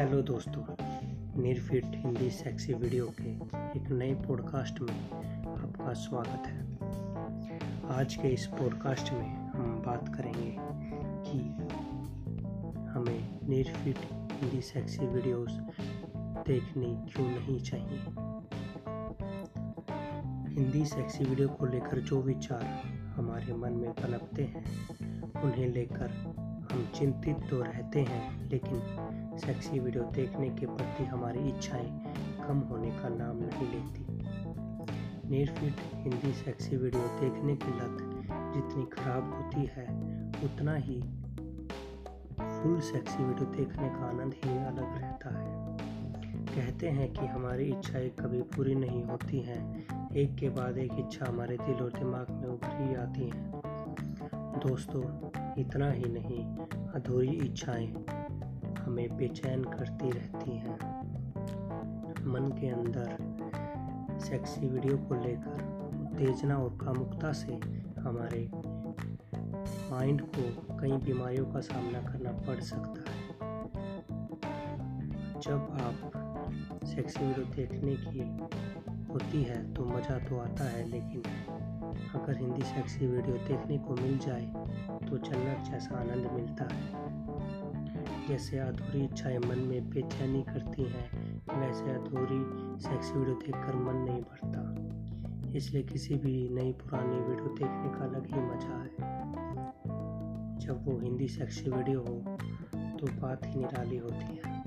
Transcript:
Hello दोस्तों निर्फिट Hindi sexy video के एक नए पॉडकास्ट में आपका स्वागत है। आज के इस पॉडकास्ट में हम बात करेंगे कि हमें निर्फिट हिंदी सेक्सी वीडियोस देखनी क्यों नहीं चाहिए। हिंदी सेक्सी वीडियो को लेकर जो विचार हमारे मन में पनपते हैं, उन्हें लेकर हम चिंतित तो रहते हैं, लेकिन सेक्सी वीडियो देखने के प्रति हमारी इच्छाएँ कम होने का नाम नहीं लेती। नेरफिट हिंदी सेक्सी वीडियो देखने की लत जितनी खराब होती है, उतना ही फुल सेक्सी वीडियो देखने का आनंद ही अलग रहता है। कहते हैं कि हमारी इच्छाएँ कभी पूरी नहीं होती हैं, एक के बाद एक इच्छा हमारे दिल और दिमाग में उभरी आती हैं। दोस्तों, इतना ही नहीं, अधूरी इच्छाएँ हमें बेचैन करती रहती हैं। मन के अंदर सेक्सी वीडियो को लेकर उत्तेजना और कामुकता से हमारे माइंड को कई बीमारियों का सामना करना पड़ सकता है। जब आप सेक्सी वीडियो देखने की होती है तो मज़ा तो आता है, लेकिन अगर हिंदी सेक्सी वीडियो देखने को मिल जाए तो जन्नत जैसा आनंद मिलता है। जैसे अधूरी इच्छाएँ मन में बेचैनी करती हैं, वैसे अधूरी सेक्सी वीडियो देखकर मन नहीं भरता। इसलिए किसी भी नई पुरानी वीडियो देखने का अलग ही मज़ा है। जब वो हिंदी सेक्सी वीडियो हो तो बात ही निराली होती है।